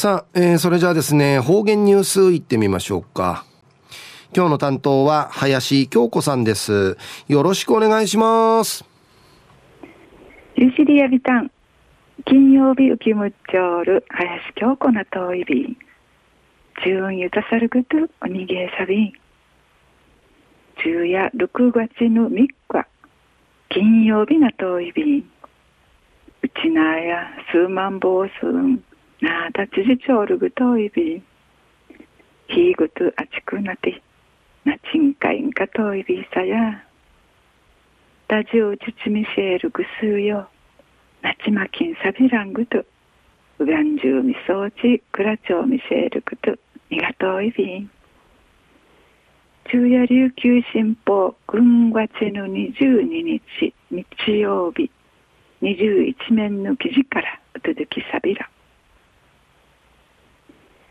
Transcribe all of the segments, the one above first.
さあ、えー、それじゃあですね、方言ニュースいってみましょうか。今日の担当は林京子さんです。よろしくお願いします。ゆしりやびたん。金曜日浮きむっちょる林京子の遠いびん。中ゆたさるぐとおにげさびん。中夜6月の3日。金曜日の遠いびん。うちなや数万坊数ななあたちじちょうるぐといびひいぐとあちくなてなちんかいんかといびさや。ラジオちちみせえるぐすうよ。なちまきんさびらんぐと。うがんじゅうみそうち。くらちょうみせえるぐと。みがといびん昼夜琉球新報軍月の22日日曜日21面の記事からうとどきさびら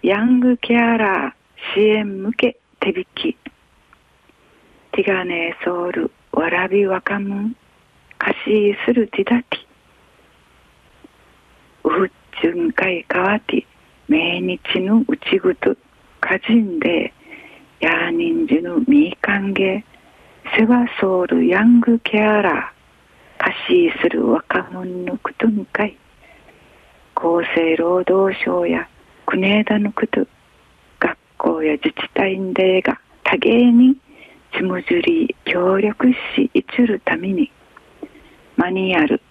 ヤングケアラー支援向け手引き。ティガネーソウルわらびわかむん貸しするティダティウフッチュンカイカワティ命日のうちぐとかじんでヤーニンジのミーカンゲセワソウルヤングケアラー貸しする若者のくとんかい厚生労働省や国枝のこと学校や自治体でが多芸にちむじり協力しいちるためにマニュアル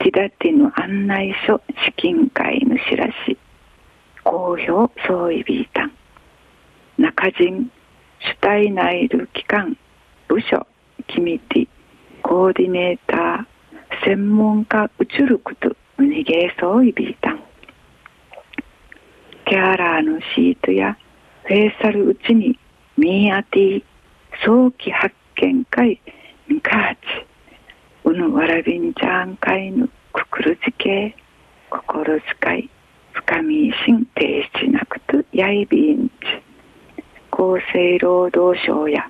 ティダティの案内書資金会の知らし公表総意ビータン中人主体内る機関部署キミティコーディネーター専門家うちること逃げそういビータンケアラーのシートやフェイサルうちにミーアティ早期発見会ミカーチうぬわらびんちゃん会のくくるじけ心遣い深み心停止なくとやいびんち厚生労働省や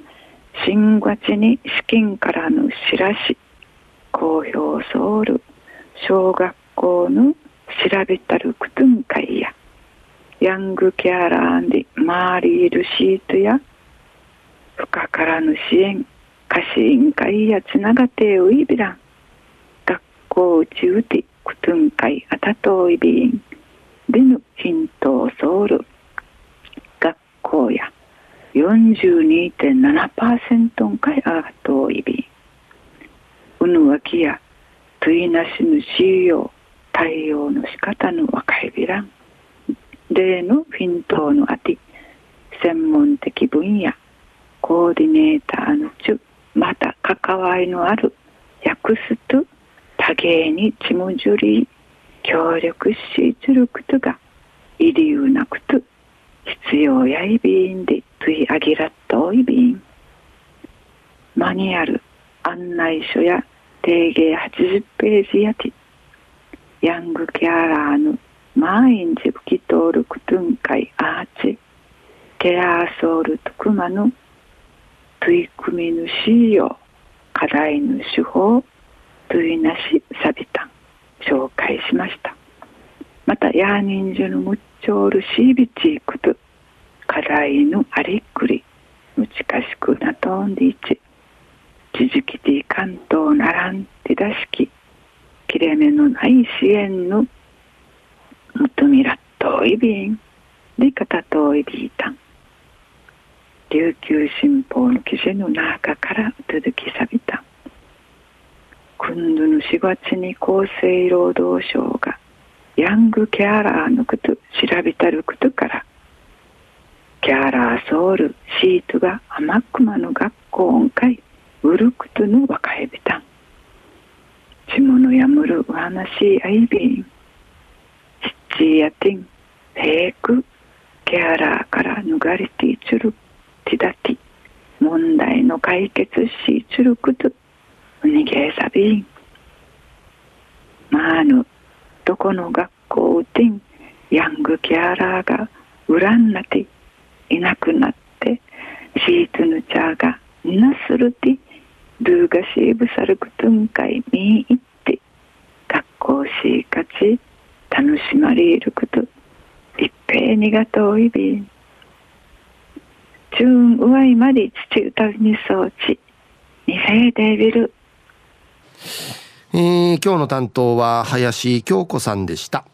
新月に資金からの知らし公表ソウル小学校の調べたるくとん会やヤングケアラーでマーリールシートや深からぬ支援貸し委員会やつながてういびらん学校うちうてくとんかいあたといびんでぬヒトソウル学校や42.7%んかいあといびん。うぬわきやといなしぬしよ対応の仕方の若いびらん。例のフィントのあて専門的分野コーディネーターのちまた関わりのある訳すと多芸にちむじゅり協力しつることがいりうなこと必要やいびんでついあぎらっといびん。マニュアル案内書や定芸80ページやてヤングケアラーの毎日吹き通るクトゥンカイアーチテアーソールトクマの取り組み主よ課題の手法といなしサビタン紹介しました。またヤーニンジュのムッチョールシービチークと課題のありっくりむちかしくなとんでいち地磁気ティ関東ならん手出しき切れ目のない支援のむとみらっといびんでかたといびいたん琉球新報の記事の中から続きさびた。今度の4月に厚生労働省がヤングケアラーのこと調べたることからケアラーソウルシートが天熊の学校音階ウルクトの若いびたん地物やむるお話あいびんチーやティン、フェイク、ケアラーから逃れていちる、ティダティ、問題の解決しちること、うにげさびん。まあぬ、どこの学校うてん、ヤングケアラーが恨んなて、いなくなって、シートヌチャーがなするて、ルーガシーブサルクトゥンカイミーイって、学校しかち、楽しまれること一平にがとういびん。中うわいまり父歌にそうち。にせいでびる。えー、今日の担当は林京子さんでした。